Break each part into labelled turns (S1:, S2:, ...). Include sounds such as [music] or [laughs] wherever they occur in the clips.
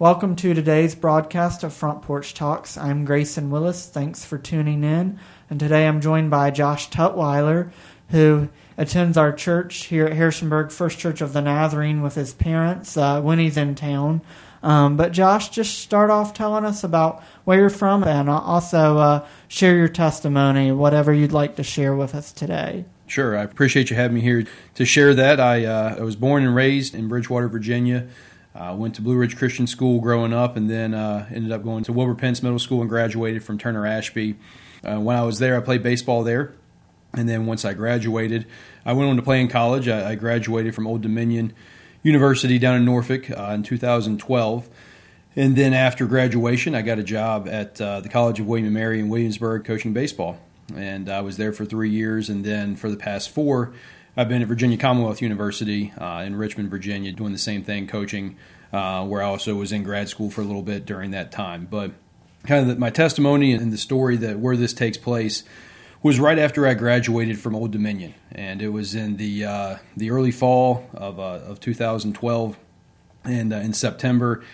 S1: Welcome to today's broadcast of Front Porch Talks. I'm Grayson Willis. Thanks for tuning in. And today I'm joined by Josh Tutwiler, who attends our church here at Harrisonburg First Church of the Nazarene with his parents uh, when he's in town. Um, but Josh, just start off telling us about where you're from and also uh, share your testimony, whatever you'd like to share with us today.
S2: Sure, I appreciate you having me here to share that. I, uh, I was born and raised in Bridgewater, Virginia. I uh, went to Blue Ridge Christian School growing up, and then uh, ended up going to Wilbur Pence Middle School and graduated from Turner Ashby. Uh, when I was there, I played baseball there, and then once I graduated, I went on to play in college. I, I graduated from Old Dominion University down in Norfolk uh, in 2012. And then after graduation, I got a job at uh, the College of William and Mary in Williamsburg coaching baseball. And I was there for three years. And then for the past four, I've been at Virginia Commonwealth University uh, in Richmond, Virginia, doing the same thing, coaching, uh, where I also was in grad school for a little bit during that time. But kind of the, my testimony and the story that where this takes place was right after I graduated from Old Dominion, and it was in the uh, the early fall of uh, of 2012, and uh, in September.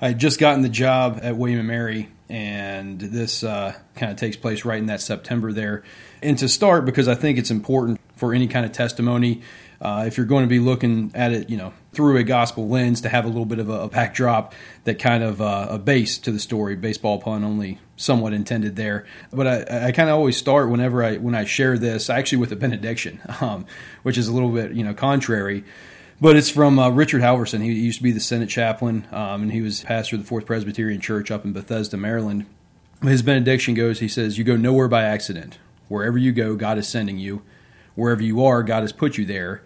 S2: I had just gotten the job at William and Mary, and this uh, kind of takes place right in that September there. And to start, because I think it's important for any kind of testimony. Uh, if you're going to be looking at it, you know, through a gospel lens, to have a little bit of a, a backdrop that kind of uh, a base to the story. Baseball pun only somewhat intended there, but I, I kind of always start whenever I when I share this, actually with a benediction, [laughs] um, which is a little bit you know contrary. But it's from uh, Richard Halverson. He used to be the Senate chaplain, um, and he was pastor of the Fourth Presbyterian Church up in Bethesda, Maryland. His benediction goes, he says, You go nowhere by accident. Wherever you go, God is sending you. Wherever you are, God has put you there.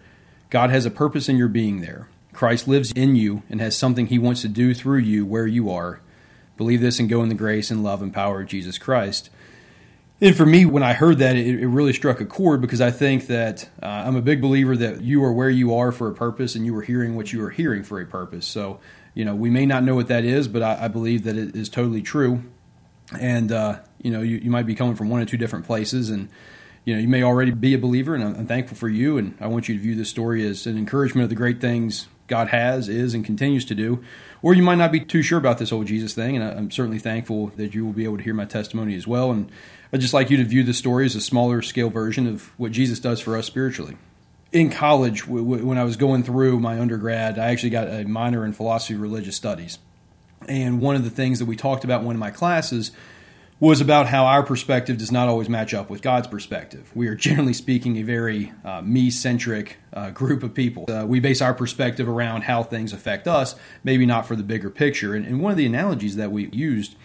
S2: God has a purpose in your being there. Christ lives in you and has something he wants to do through you where you are. Believe this and go in the grace and love and power of Jesus Christ. And for me, when I heard that, it, it really struck a chord because I think that uh, I'm a big believer that you are where you are for a purpose and you are hearing what you are hearing for a purpose. So, you know, we may not know what that is, but I, I believe that it is totally true. And, uh, you know, you, you might be coming from one or two different places and, you know, you may already be a believer, and I'm, thankful for you. And I want you to view this story as an encouragement of the great things God has, is, and continues to do. Or you might not be too sure about this whole Jesus thing, and I'm certainly thankful that you will be able to hear my testimony as well. And I'd just like you to view this story as a smaller scale version of what Jesus does for us spiritually. In college, when I was going through my undergrad, I actually got a minor in philosophy of religious studies. And one of the things that we talked about in one of my classes was about how our perspective does not always match up with God's perspective. We are generally speaking a very uh, me centric uh, group of people. Uh, we base our perspective around how things affect us, maybe not for the bigger picture. And, and one of the analogies that we used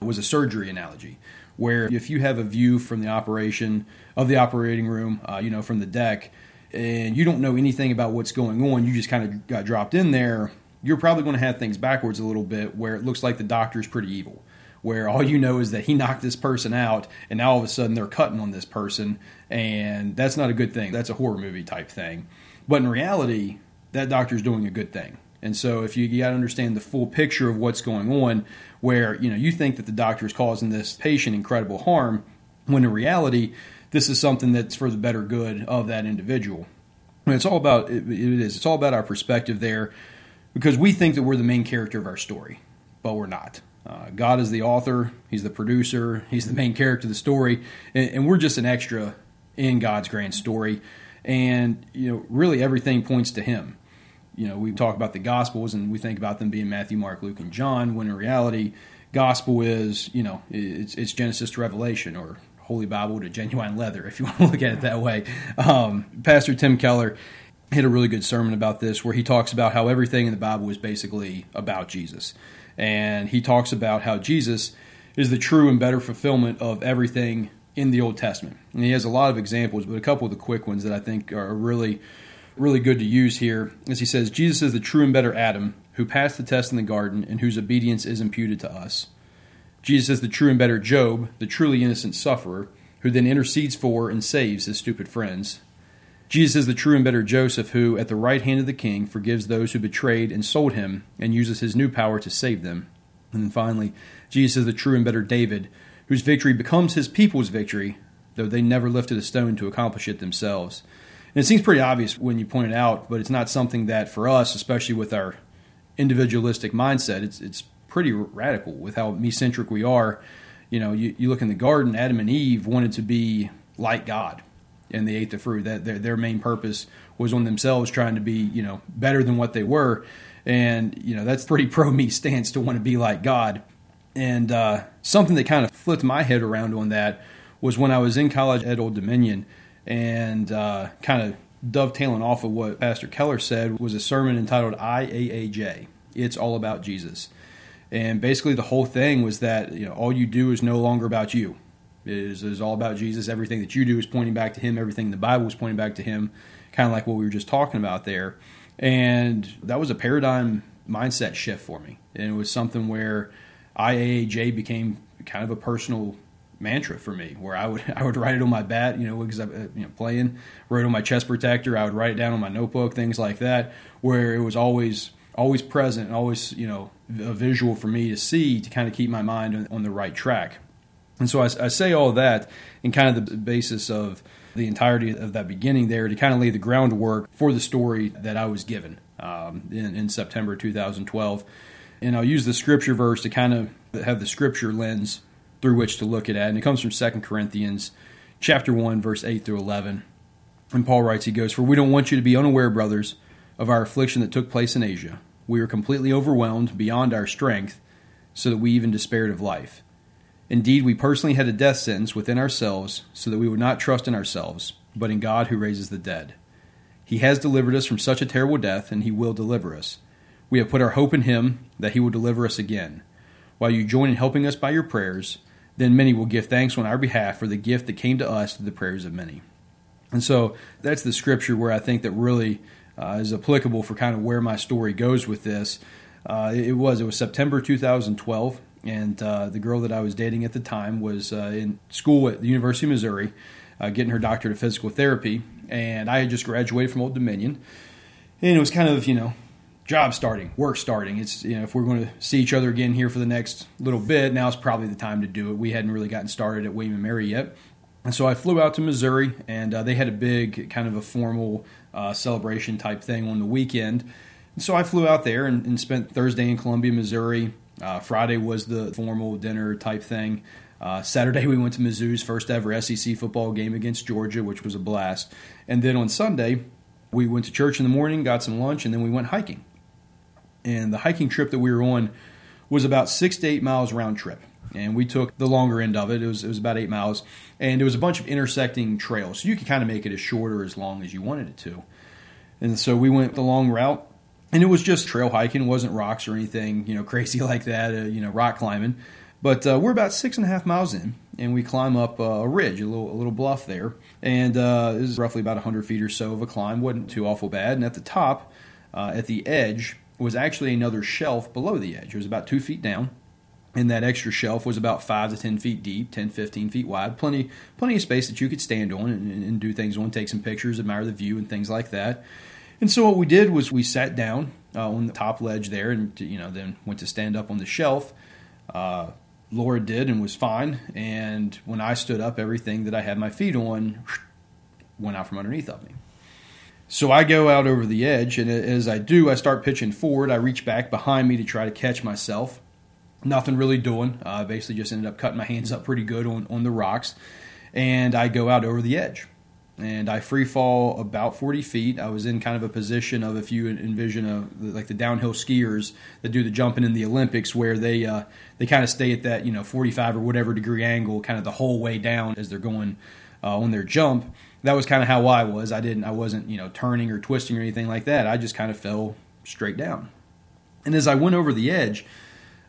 S2: was a surgery analogy, where if you have a view from the operation of the operating room, uh, you know, from the deck, and you don't know anything about what's going on, you just kind of got dropped in there, you're probably going to have things backwards a little bit where it looks like the doctor's pretty evil where all you know is that he knocked this person out and now all of a sudden they're cutting on this person and that's not a good thing. That's a horror movie type thing. But in reality that doctor's doing a good thing. And so if you, you got to understand the full picture of what's going on where you know you think that the doctor is causing this patient incredible harm when in reality this is something that's for the better good of that individual. And it's all about it, it is it's all about our perspective there because we think that we're the main character of our story but we're not uh, God is the author, He's the producer, He's the main character of the story, and, and, we're just an extra in God's grand story. And, you know, really everything points to Him. You know, we talk about the Gospels and we think about them being Matthew, Mark, Luke, and John, when in reality, Gospel is, you know, it's, it's Genesis to Revelation or Holy Bible to genuine leather, if you [laughs] want to look at it that way. Um, Pastor Tim Keller had a really good sermon about this where he talks about how everything in the Bible is basically about Jesus and he talks about how Jesus is the true and better fulfillment of everything in the Old Testament. And he has a lot of examples, but a couple of the quick ones that I think are really, really good to use here. As he says, Jesus is the true and better Adam who passed the test in the garden and whose obedience is imputed to us. Jesus is the true and better Job, the truly innocent sufferer, who then intercedes for and saves his stupid friends. Jesus is the true and better Joseph, who, at the right hand of the king, forgives those who betrayed and sold him and uses his new power to save them. And then finally, Jesus is the true and better David, whose victory becomes his people's victory, though they never lifted a stone to accomplish it themselves. And it seems pretty obvious when you point it out, but it's not something that for us, especially with our individualistic mindset. It's it's pretty radical with how me centric we are. You know, you, you look in the garden, Adam and Eve wanted to be like God, and they ate the fruit. That their, their main purpose was on themselves, trying to be you know better than what they were, and you know that's pretty [laughs] pro me stance to want to be like God. And uh, something that kind of flipped my head around on that was when I was in college at Old Dominion, and uh, kind of dovetailing off of what Pastor Keller said was a sermon entitled IAAJ. It's all about Jesus. And basically, the whole thing was that you know all you do is no longer about you. Is, is all about Jesus. Everything that you do is pointing back to Him. Everything in the Bible is pointing back to Him. Kind of like what we were just talking about there. And that was a paradigm mindset shift for me. And it was something where IAAJ became kind of a personal mantra for me, where I would [laughs] I would write it on my bat, you know, because I uh, you know playing, it on my chest protector. I would write it down on my notebook, things like that, where it was always always present, and always you know a visual for me to see to kind of keep my mind on the right track. And so I, I say all that in kind of the basis of the entirety of that beginning there to kind of lay the groundwork for the story that I was given um, in, in September 2012. And I'll use the scripture verse to kind of have the scripture lens through which to look at it. And it comes from 2 Corinthians chapter 1, verse 8 through 11. And Paul writes, he goes, For we don't want you to be unaware, brothers, of our affliction that took place in Asia. We were completely overwhelmed beyond our strength, so that we even despaired of life. Indeed, we personally had a death sentence within ourselves, so that we would not trust in ourselves, but in God who raises the dead. He has delivered us from such a terrible death, and He will deliver us. We have put our hope in Him that He will deliver us again. While you join in helping us by your prayers, then many will give thanks on our behalf for the gift that came to us through the prayers of many. And so that's the scripture where I think that really uh, is applicable for kind of where my story goes with this. Uh, it was it was September 2012, and uh, the girl that I was dating at the time was uh, in school at the University of Missouri, uh, getting her doctorate of physical therapy, and I had just graduated from Old Dominion, and it was kind of you know job starting, work starting. It's you know if we're going to see each other again here for the next little bit, now is probably the time to do it. We hadn't really gotten started at William and Mary yet, and so I flew out to Missouri, and uh, they had a big kind of a formal uh, celebration type thing on the weekend. And so I flew out there and, and spent Thursday in Columbia, Missouri. Uh, Friday was the formal dinner type thing. Uh, Saturday we went to Mizzou's first ever SEC football game against Georgia, which was a blast. And then on Sunday we went to church in the morning, got some lunch, and then we went hiking and the hiking trip that we were on was about six to eight miles round trip. And we took the longer end of it. It was, it was about eight miles. And it was a bunch of intersecting trails. So you could kind of make it as short or as long as you wanted it to. And so we went the long route. And it was just trail hiking. Wasn't rocks or anything, you know, [laughs] crazy like that, uh, you know, rock climbing. But uh, we're about six and a half miles in, and we climb up uh, a ridge, a little, a little bluff there. And uh, was roughly about 100 feet or so of a climb. wasn't too awful bad. And at the top, uh, at the edge, was actually another shelf below the edge. It was about two feet down, and that extra shelf was about five to ten feet deep, 10, 15 feet wide. Plenty, plenty of space that you could stand on and, and do things on, take some pictures, admire the view, and things like that. And so what we did was we sat down uh, on the top ledge there, and you know then went to stand up on the shelf. Uh, Laura did and was fine. And when I stood up, everything that I had my feet on went out from underneath of me. So I go out over the edge, and as I do, I start pitching forward. I reach back behind me to try to catch myself. Nothing really doing. I uh, basically just ended up cutting my hands up pretty good on, on the rocks. And I go out over the edge. And I free fall about 40 feet. I was in kind of a position of if you envision a, like the downhill skiers that do the jumping in the Olympics, where they uh, they kind of stay at that you know 45 or whatever degree angle, kind of the whole way down as they're going uh, on their jump that was kind of how I was. I didn't, I wasn't, you know, turning or twisting or anything like that. I just kind of fell straight down. And as I went over the edge,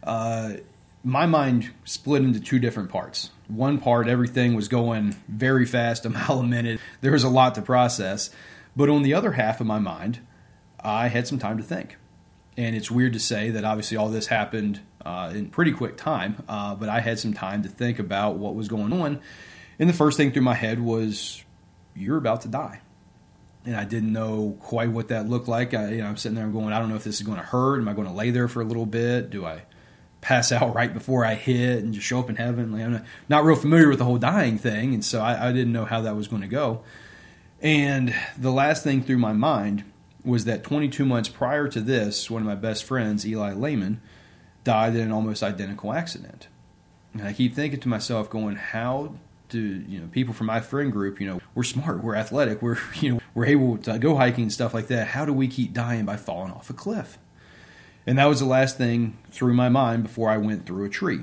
S2: uh, my mind split into two different parts. One part, everything was going very fast, a [laughs] mile a minute. There was a lot to process. But on the other half of my mind, I had some time to think. And it's weird to say that obviously all this happened uh, in pretty quick time, uh, but I had some time to think about what was going on. And the first thing through my head was you're about to die. And I didn't know quite what that looked like. I, you know, I'm sitting there going, I don't know if this is going to hurt. Am I going to lay there for a little bit? Do I pass out right before I hit and just show up in heaven? Like, I'm not, real familiar with the whole dying thing, and so I, I didn't know how that was going to go. And the last thing through my mind was that 22 months prior to this, one of my best friends, Eli Lehman, died in an almost identical accident. And I keep thinking to myself, going, how do you know people from my friend group? You know, we're smart, we're athletic, we're [laughs] you know we're able to go hiking and stuff like that. How do we keep dying by falling off a cliff? And that was the last thing through my mind before I went through a tree.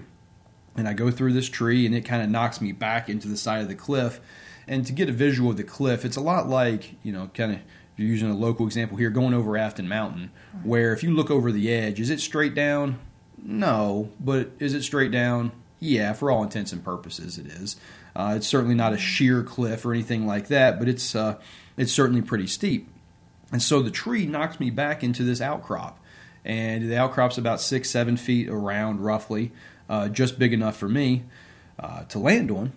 S2: And I go through this tree, and it kind of knocks me back into the side of the cliff. And to get a visual of the cliff, it's a lot like you know, kind of using a local example here, going over Afton Mountain, where if you look over the edge, is it straight down? No, but is it straight down? Yeah, for all intents and purposes, it is. Uh, it's certainly not a sheer cliff or anything like that, but it's uh, it's certainly pretty steep. And so the tree knocks me back into this outcrop, and the outcrop's about six, seven feet around, roughly, uh, just big enough for me uh, to land on.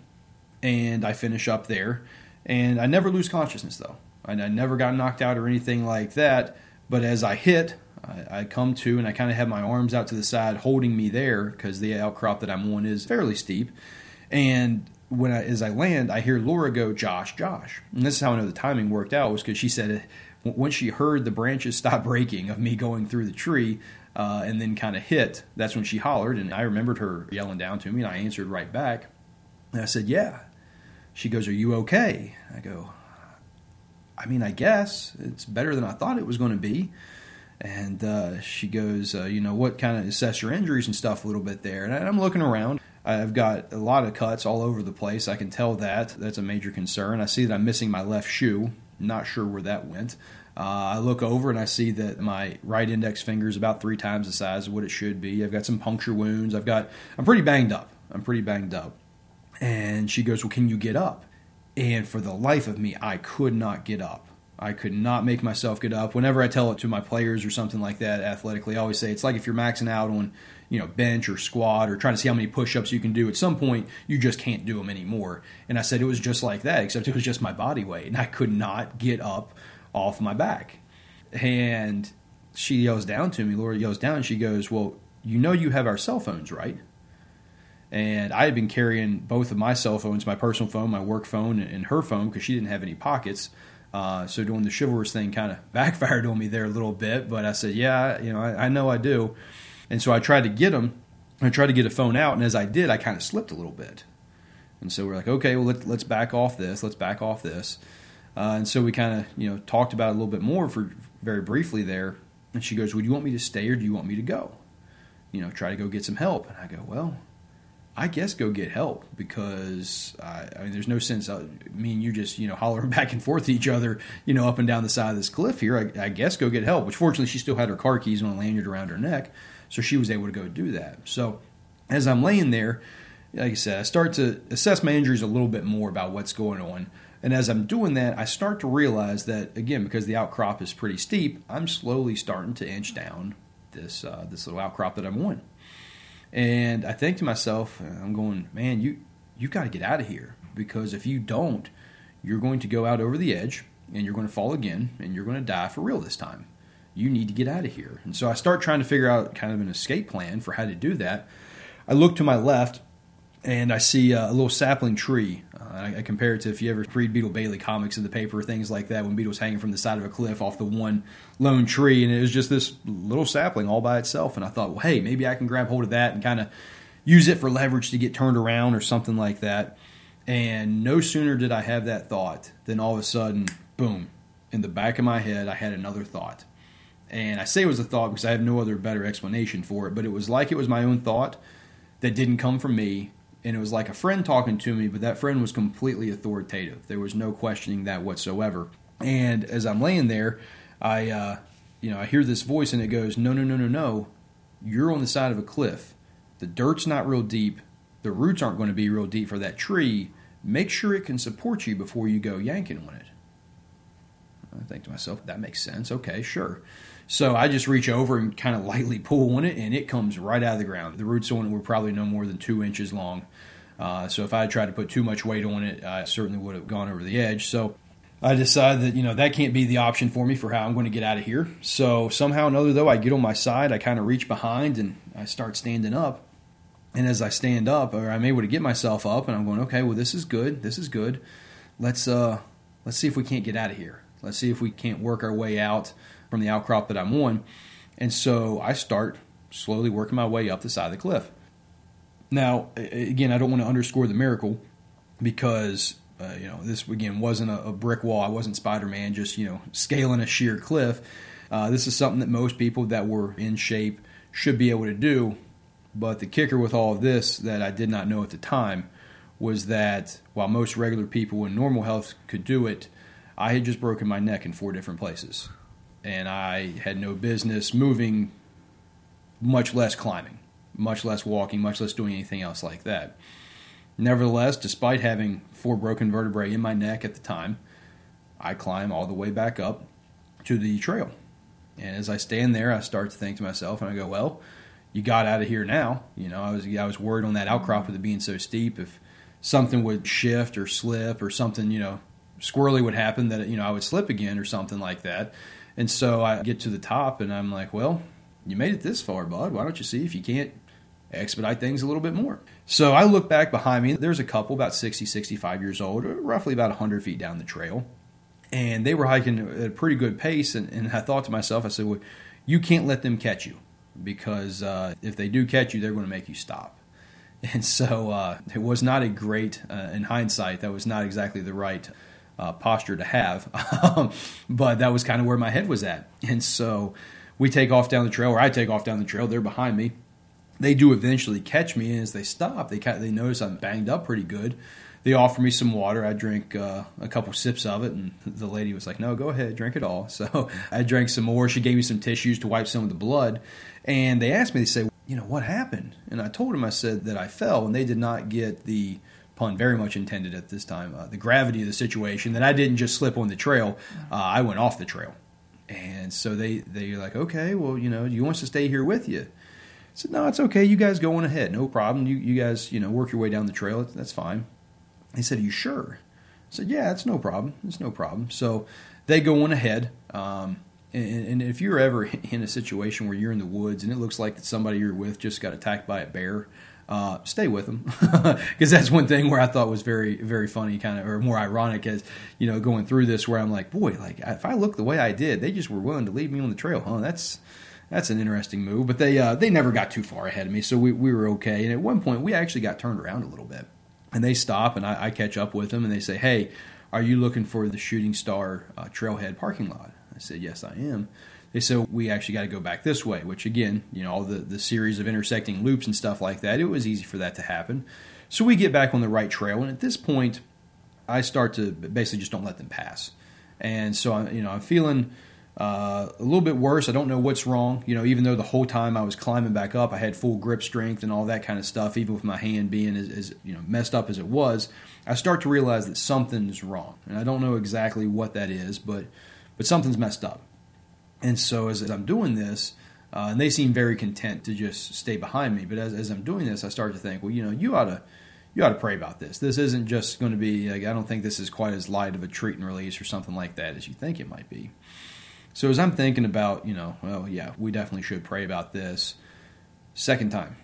S2: And I finish up there, and I never lose consciousness though. I, I never got knocked out or anything like that. But as I hit, I, I come to, and I kind of have my arms out to the side, holding me there because the outcrop that I'm on is fairly steep. And when I, as I land, I hear Laura go, "Josh, Josh," and this is how I know the timing worked out was because she said once she heard the branches [laughs] stop breaking of me going through the tree. Uh, and then kind of hit. That's when she hollered, and I remembered her yelling down to me, and I answered right back. And I said, "Yeah." She goes, "Are you okay?" I go, I mean, I guess it's better than I thought it was going to be. And uh, she goes, uh, you know, what kind of assess your injuries and stuff a little bit there. And I'm looking around. I've got a lot of cuts all over the place. I can tell that. That's a major concern. I see that I'm missing my left shoe. Not sure where that went. Uh, I look over and I see that my right index finger is about three times the size of what it should be. I've got some puncture wounds. I've got. I'm pretty banged up. I'm pretty banged up. And she goes, "Well, can you get up?" And for the life of me, I could not get up. I could not make myself get up. Whenever I tell it to my players or something like that athletically, I always say it's like if you're maxing out on, you know, bench or squat or trying to see how many push-ups you can do. At some point, you just can't do them anymore. And I said it was just like that, except it was just my body weight, and I could not get up off my back. And she yells down to me. Laura yells down, she goes, "Well, you know you have our cell phones, right?" And I had been carrying both of my cell phones, my personal phone, my work phone, and her phone because she didn't have any pockets. Uh, so doing the chivalrous thing kind of [laughs] backfired on me there a little bit. But I said, yeah, you know, I, I know I do. And so I tried to get him. I tried to get a phone out, and as I did, I kind of slipped a little bit. And so we're like, okay, well, let, us back off this. Let's back off this. Uh, and so we kind of, you know, talked about it a little bit more for very briefly there. And she goes, "Would you want me to stay or do you want me to go? You know, try to go get some help." And I go, "Well, I guess go get help because I, I mean, there's no sense of me and you just you know hollering [laughs] back and forth to each other, you know, up and down the side of this cliff here. I, I guess go get help. Which fortunately she still had her car keys on a lanyard around her neck, so she was able to go do that. So as I'm laying there, like I said, I start to assess my injuries a little bit more about what's going on. And as I'm doing that, I start to realize that again, because the outcrop is pretty steep, I'm slowly starting to inch down this uh, this little outcrop that I'm on. And I think to myself, I'm going, man, you you got to get out of here because if you don't, you're going to go out over the edge and you're going to fall again and you're going to die for real this time. You need to get out of here. And so I start trying to figure out kind of an escape plan for how to do that. I look to my left and I see a little sapling tree. Uh, I, I, compare it to if you ever read Beetle Bailey comics in the paper, things like that, when Beetle's hanging from the side of a cliff off the one lone tree, and it was just this little sapling all by itself. And I thought, well, hey, maybe I can grab hold of that and kind of use it for leverage to get turned around or something like that. And no sooner did I have that thought than all of a sudden, boom, in the back of my head, I had another thought. And I say it was a thought because I have no other better explanation for it, but it was like it was my own thought that didn't come from me and it was like a friend talking to me, but that friend was completely authoritative. There was no questioning that whatsoever. And as I'm laying there, I, uh, you know, I hear this voice, and it goes, "No, no, no, no, no! You're on the side of a cliff. The dirt's not real deep. The roots aren't going to be real deep for that tree. Make sure it can support you before you go yanking on it." I think to myself, that makes sense. Okay, sure. So I just reach over and kind of lightly pull on it, and it comes right out of the ground. The roots on it were probably no more than two inches long. Uh, so if I had tried to put too much weight on it, I certainly would have gone over the edge. So I decided that you know that can't be the option for me for how I'm going to get out of here. So somehow or another, though, I get on my side. I kind of reach behind and I start standing up. And as I stand up, or I'm able to get myself up, and I'm going, okay, well, this is good. This is good. Let's uh, let's see if we can't get out of here. Let's see if we can't work our way out from the outcrop that I'm on. And so I start slowly working my way up the side of the cliff. Now, again, I don't want to underscore the miracle because uh, you know this again wasn't a, a brick wall. I wasn't Spider Man, just you know scaling a sheer cliff. Uh, this is something that most people that were in shape should be able to do. But the kicker with all of this that I did not know at the time was that while most regular people in normal health could do it, I had just broken my neck in four different places. And I had no business moving, much less climbing, much less walking, much less doing anything else like that. Nevertheless, despite having four broken vertebrae in my neck at the time, I climb all the way back up to the trail. And as I stand there, I start to think to myself, and I go, "Well, you got out of here now." You know, I was I was worried on that outcrop with it being so steep. If something would shift or slip or something, you know, squirrely would happen that you know I would slip again or something like that. And so I get to the top, and I'm like, "Well, you made it this far, bud. Why don't you see if you can't expedite things a little bit more. So I look back behind me. There's a couple about 60, 65 years old, roughly about 100 feet down the trail. And they were hiking at a pretty good pace. And, and I thought to myself, I said, well, you can't let them catch you because uh, if they do catch you, they're going to make you stop. [laughs] And so uh, it was not a great, uh, in hindsight, that was not exactly the right uh, posture to have. [laughs] but that was kind of where my head was at. And so we take off down the trail, or I take off down the trail. They're behind me they do eventually catch me, and as they stop, they they notice I'm banged up pretty good. They offer me some water. I drink uh, a couple sips of it, and the lady was like, "No, go ahead, drink it all." [laughs] So I drank some more. She gave me some tissues to wipe some of the blood, and they asked me, they say, "You know what happened?" And I told them I said that I fell, and they did not get the pun very much intended at this time uh, the gravity of the situation that I didn't just slip on the trail. Uh, I went off the trail, and so they they're like, "Okay, well, you know, you want us to stay here with you?" I said, no, it's okay. You guys go on ahead. No problem. You, you guys, you know, work your way down the trail. That's fine. He said, are you sure? I said, yeah, it's no problem. It's no problem. So they go on ahead. Um, and, and, if you're ever [laughs] in a situation where you're in the woods and it looks like that somebody you're with just got attacked by a bear, uh, stay with them because [laughs] that's one thing where I thought was very, very funny, kind of, or more ironic as you know going through this, where I'm like, boy, like if I look the way I did, they just were willing to leave me on the trail, huh? That's that's an interesting move. But they uh, they never got too far ahead of me, so we, we were okay. And at one point, we actually got turned around a little bit, and they stop, and I, I catch up with them, and they say, "Hey, are you looking for the Shooting Star uh, Trailhead parking lot?" I said, "Yes, I am." They said we actually got to go back this way, which again, you know, all the the series of intersecting loops and stuff like that, it was easy for that to happen. So we get back on the right trail, and at this point, I start to basically just don't let them pass. And so, i'm you know, I'm feeling uh, a little bit worse. I don't know what's wrong. You know, even though the whole time I was climbing back up, I had full grip strength and all that kind of stuff. Even with my hand being as, as you know messed up as it was, I start to realize that something's wrong, and I don't know exactly what that is, but but something's messed up. And so as, I'm doing this, uh, and they seem very content to just stay behind me. But as, as I'm doing this, I start to think, well, you know, you ought to you ought to pray about this. This isn't just going to be. Like, I don't think this is quite as light of a treat and release or something like that as you think it might be. So as I'm thinking about, you know, well, yeah, we definitely should pray about this. Second time,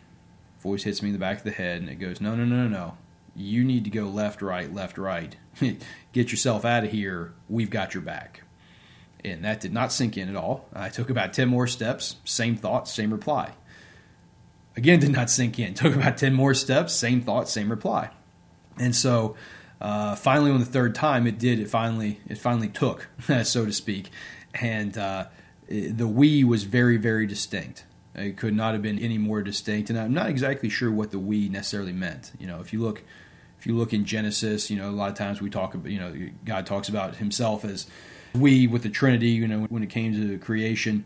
S2: voice hits me in the back of the head, and it goes, no, no, no, no, no. You need to go left, right, left, right. [laughs] Get yourself out of here. We've got your back. And that did not sink in at all. I took about 10 more steps, same thought, same reply. Again, did not sink in. [laughs] Took about 10 more steps, same thought, same reply. And so uh, finally, on the third time, it did. It finally, it finally took, [laughs] so to speak and uh, the we was very very distinct. It could not have been any more distinct, and I'm not exactly sure what the we necessarily meant. You know, if you look if you look in Genesis, you know, a lot of times we talk about, you know, God talks about himself as we with the Trinity, you know, when it came to creation.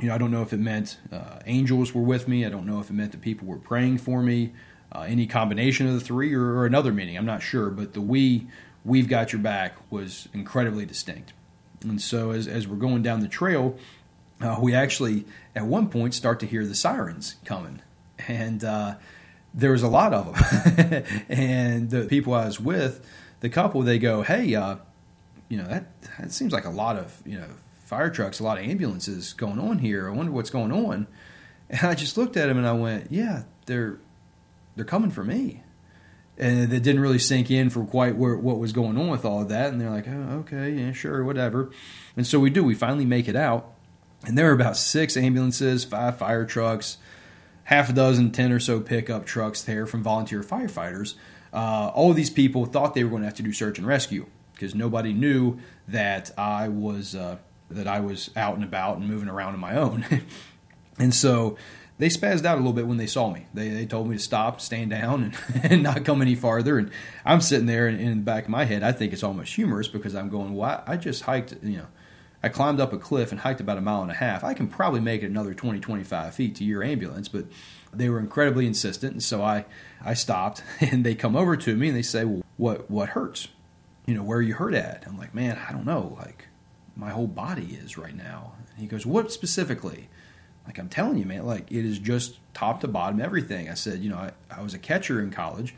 S2: You know, I don't know if it meant uh, angels were with me. I don't know if it meant that people were praying for me. Uh, any combination of the three or, or, another meaning, I'm not sure. But the we, we've got your back was incredibly distinct. And so as, as we're going down the trail, uh, we actually at one point start to hear the sirens coming. And uh, there was a lot of them. [laughs] and the people I was with, the couple, they go, hey, uh, you know, that, that seems like a lot of, you know, fire trucks, a lot of ambulances going on here. I wonder what's going on. And I just looked at them and I went, yeah, they're they're coming for me and it didn't really sink in for quite where, what was going on with all of that. And they're like, oh, okay, yeah, sure, whatever. And so we do. We finally make it out, And there are about six ambulances, five fire trucks, half a dozen, 10 or so pickup trucks there from volunteer firefighters. Uh, all of these people thought they were going to have to do search and rescue because nobody knew that I was uh, that I was out and about and moving around on my own. [laughs] and so they spazzed out a little bit when they saw me. They, they told me to stop, stand down, and, [laughs] and not come any farther. And I'm sitting there, and in the back of my head, I think it's almost humorous because I'm going, "Well, I just hiked, you know, I climbed up a cliff and hiked about a mile and a half. I can probably make it another 20, 25 feet to your ambulance, but they were incredibly insistent, and so I, I stopped, [laughs] and they come over to me and they say, well, what, what hurts? You know, where are you hurt at? I'm like, man, I don't know. Like, my whole body is right now. And he goes, what specifically? Like, I'm telling you, man, like, it is just top to bottom everything. I said, you know, I, I was a catcher in college.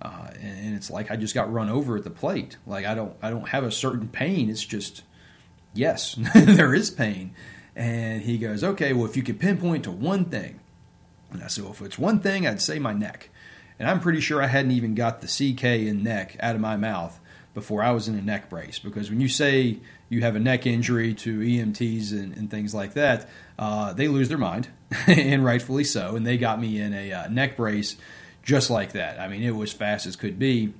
S2: Uh, and, and it's like I just got run over at the plate. Like I don't, I don't have a certain pain. It's just, yes, [laughs] there is pain. And he goes, okay, well, if you could pinpoint to one thing. And I said, well, if it's one thing, I'd say my neck. And I'm pretty sure I hadn't even got the CK in neck out of my mouth before I was in a neck brace. Because when you say you have a neck injury to EMTs and, and things like that, uh, they lose their mind, [laughs] and rightfully so. And they got me in a uh, neck brace just like that. I mean, it was fast as could be.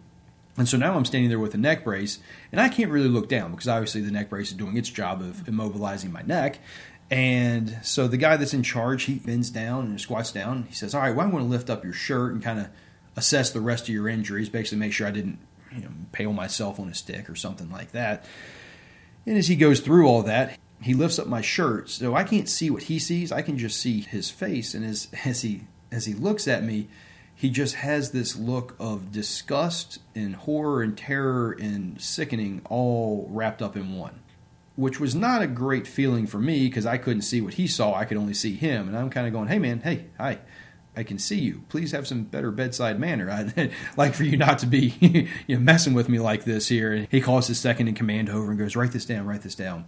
S2: And so now I'm standing there with a neck brace, and I can't really look down because obviously the neck brace is doing its job of immobilizing my neck. And so the guy that's in charge, he bends down and squats down. He says, All right, well, I'm going to lift up your shirt and kind of assess the rest of your injuries, basically make sure I didn't you know, impale myself on a stick or something like that. And as he goes through all that, he lifts up my shirt, so I can't see what he sees. I can just see his face. And as, [laughs] as he as he looks at me, he just has this look of disgust and horror and terror and sickening all wrapped up in one which was not a great feeling for me because i couldn't see what he saw i could only see him and i'm kind of going hey man hey hi i can see you. Please have some better bedside manner. I'd [laughs] like for you not to be [laughs] you know, messing with me like this here. And he calls his second in command over and goes write this down write this down.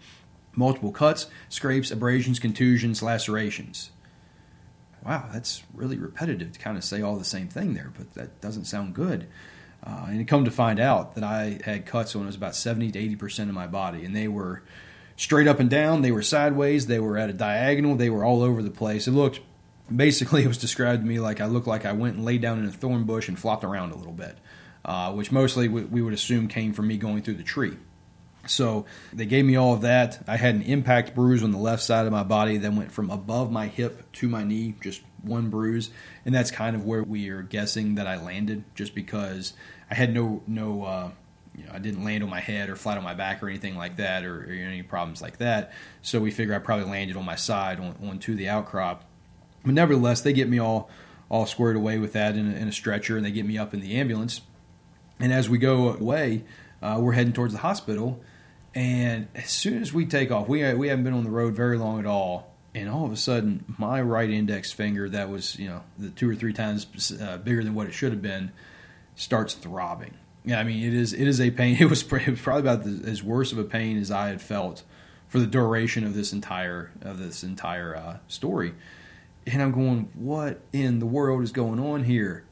S2: Multiple cuts scrapes abrasions contusions lacerations. Wow, that's really repetitive to kind of say all the same thing there, but that doesn't sound good. Uh, and it come to find out that I had cuts when it was about 70 to 80% of my body, and they were straight up and down, they were sideways, they were at a diagonal, they were all over the place. It looked, basically, [laughs] it was described to me like I looked like I went and laid down in a thorn bush and flopped around a little bit, uh, which mostly we would assume came from me going through the tree. So they gave me all of that. I had an impact bruise on the left side of my body that went from above my hip to my knee, just one bruise, and that's kind of where we are guessing that I landed, just because I had no no. Uh, you know, I didn't land on my head or flat on my back or anything like that, or, or any problems like that. So we figure I probably landed on my side on, onto the outcrop. But nevertheless, they get me all all squared away with that in a, in a stretcher, and they get me up in the ambulance. And as we go away, uh, we're heading towards the hospital and as soon as we take off, we we haven't been on the road very long at all, and all of a sudden, my right index finger, that was you know the two or three times uh, bigger than what it should have been, starts throbbing. Yeah, I mean it is it is a pain. [laughs] It was, probably about the, as worse of a pain as I had felt for the duration of this entire of this entire uh, story. And I'm going, what in the world is going on here?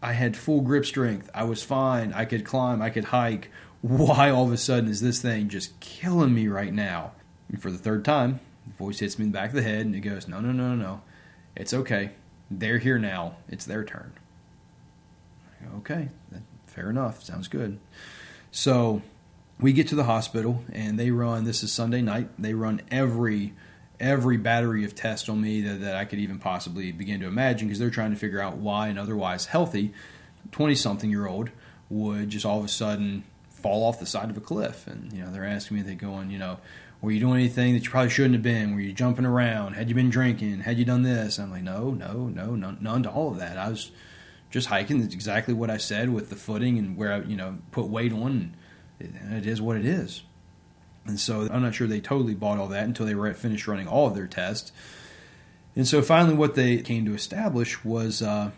S2: I had full grip strength. I was fine. I could climb. I could hike why all of a sudden is this thing just killing me right now? And for the third time, the voice hits me in the back of the head and it goes, No, no, no, no, no. It's okay. They're here now. It's their turn. Go, okay, fair enough. Sounds good. So we get to the hospital and they run, this is Sunday night, they run every every battery of tests on me that, that I could even possibly begin to imagine because they're trying to figure out why an otherwise healthy 20 something year old would just all of a sudden fall off the side of a cliff. And you know, they're asking me, they're going, you know, were you doing anything that you probably shouldn't have been? Were you jumping around? Had you been drinking? Had you done this? And I'm like, no, no, no, none, none to all of that. I was just hiking. That's exactly what I said with the footing and where I, you know, put weight on. And it is what it is. And so I'm not sure they totally bought all that until they were finished running all of their tests. And so finally, what they came to establish was uh,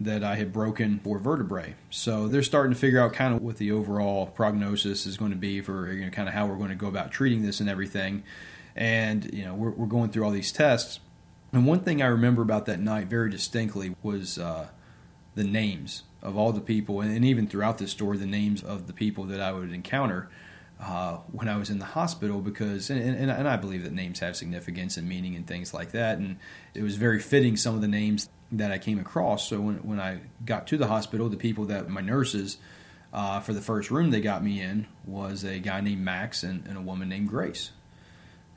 S2: that I had broken four vertebrae. So they're starting to figure out kind of what the overall prognosis is going to be for you know, kind of how we're going to go about treating this and everything. And you know we're, we're going through all these tests. And one thing I remember about that night very distinctly was uh, the names of all the people, and even throughout this story, the names of the people that I would encounter. Uh, when I was in the hospital because, and, and, and I believe that names have significance and meaning and things like that. And it was very fitting some of the names that I came across. So when, when I got to the hospital, the people that my nurses uh, for the first room they got me in was a guy named Max and, and a woman named Grace.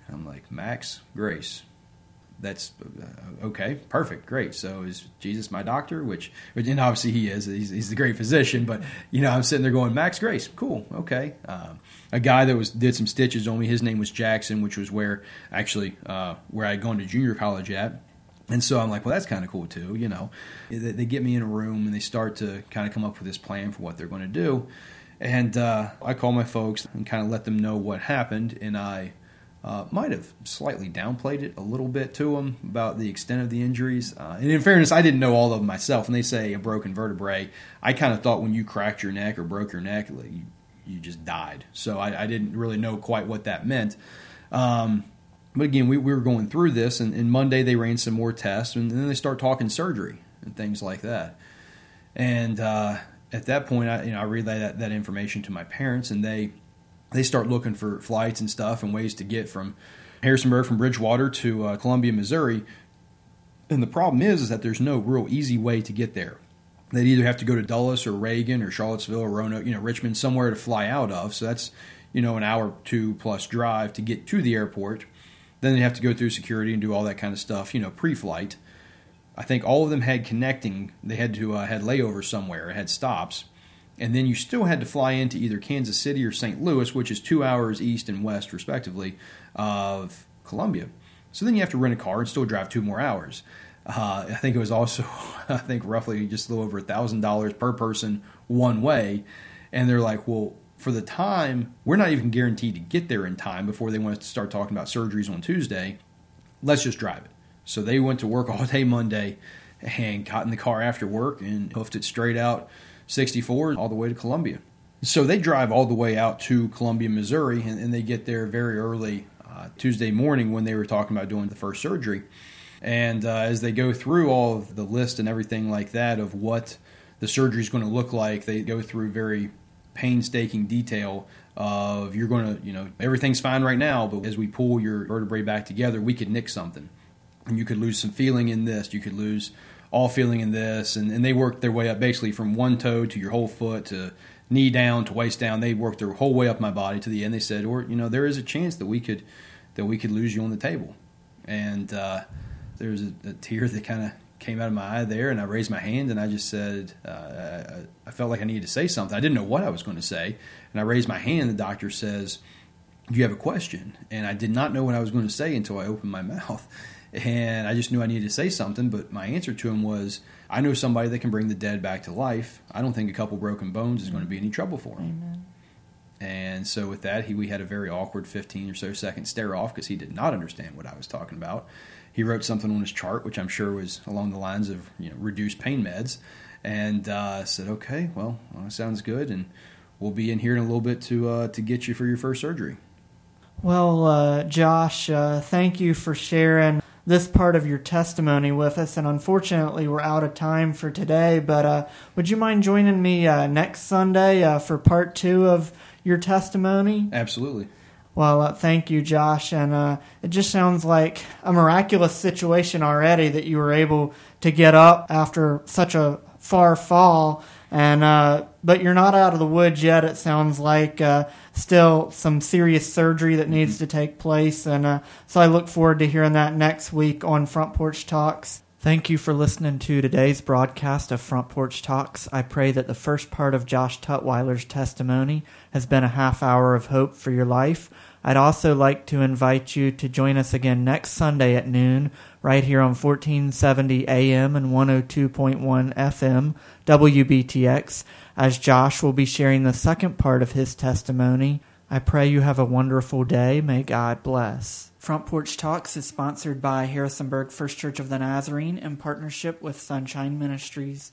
S2: And I'm like, Max, Grace. That's uh, okay, perfect, great. So is Jesus my doctor? Which, and obviously he is. He's, he's the great physician. But you know, I'm sitting there going, Max Grace, cool, okay. Um, a guy that was did some stitches on me. His name was Jackson, which was where actually uh, where I had gone to junior college at. And so I'm like, well, that's kind of cool too, you know. They, they, get me in a room and they start to kind of come up with this plan for what they're going to do. And uh, I call my folks and kind of let them know what happened. And I uh, might have slightly downplayed it a little bit to them about the extent of the injuries. Uh, and in fairness, I didn't know all of them myself. And they say a broken vertebrae, I kind of thought when you cracked your neck or broke your neck, like you, you just died. So I, I, didn't really know quite what that meant. Um, but again, we, we were going through this, and, and Monday they ran some more tests, and then they start talking surgery and things like that. And uh, at that point, I you know I relay that, that information to my parents, and they they start looking for flights and stuff and ways to get from Harrisonburg from Bridgewater to uh, Columbia, Missouri. And the problem is, is that there's no real easy way to get there. They'd either have to go to Dulles or Reagan or Charlottesville or Roanoke, you know, Richmond, somewhere to fly out of. So that's you know an hour two plus drive to get to the airport. Then they'd have to go through security and do all that kind of stuff, you know, pre-flight. I think all of them had connecting. They had to uh, had layovers somewhere, had stops, and then you still had to fly into either Kansas City or St. Louis, which is two hours east and west, respectively, of Columbia. So then you have to rent a car and still drive two more hours. Uh, I think it was also, [laughs] I think roughly just a little over a thousand dollars per person one way. And they're like, well, for the time, we're not even guaranteed to get there in time before they want to start talking about surgeries on Tuesday. Let's just drive it. So they went to work all [laughs] day Monday and got in the car after work and hoofed it straight out 64 all the way to Columbia. So they drive all the way out to Columbia, Missouri, and, and they get there very early uh, Tuesday morning when they were talking about doing the first surgery. And uh, as they go through all of the list and everything like that of what the surgery is going to look like, they go through very painstaking detail of you're going to, you know, everything's fine right now, but as we pull your vertebrae back together, we could nick something. And you could lose some feeling in this, you could lose all feeling in this. And, and they work their way up basically from one toe to your whole foot to knee down to waist down. They worked their whole way up my body to the end. They said, or, you know, there is a chance that we could, that we could lose you on the table. And uh, there was a, a tear that kind of came out of my eye there, and I raised my hand and I just said, uh, I, I, felt like I needed to say something. I didn't know what I was going to say, and I raised my hand. The doctor says, "Do you have a question?" And I did not know what I was going to say until I opened my [laughs] mouth, and I just knew I needed to say something. But my answer to him was, "I know somebody that can bring the dead back to life. I don't think a couple broken bones is going to be any trouble for him." Amen. And so with that, he we had a very awkward 15 or so second stare off because he did not understand what I was talking about he wrote something on his chart, which I'm sure was along the lines of you know reduced pain meds, and uh, said, "Okay, well, well, sounds good, and we'll be in here in a little bit to uh, to get you for your first surgery."
S1: Well, uh, Josh, uh, thank you for sharing this part of your testimony with us, and unfortunately, we're out of time for today. But uh, would you mind joining me uh, next Sunday for part two of your testimony?
S2: Absolutely.
S1: Well, uh, thank you, Josh. And uh, it just sounds like a miraculous situation already that you were able to get up after such a far fall. And uh, but you're not out of the woods yet. It sounds like uh, still some serious surgery that needs to take place. And uh, so I look forward to hearing that next week on Front Porch Talks. Thank you for listening to today's broadcast of Front Porch Talks. I pray that the first part of Josh Tutwiler's testimony has been a half hour of hope for your life. I'd also like to invite you to join us again next Sunday at noon, right here on 1470 AM and 102.1 FM WBTX, as Josh will be sharing the second part of his testimony. I pray you have a wonderful day. May God bless. Front Porch Talks is sponsored by Harrisonburg First Church of the Nazarene in partnership with Sunshine Ministries.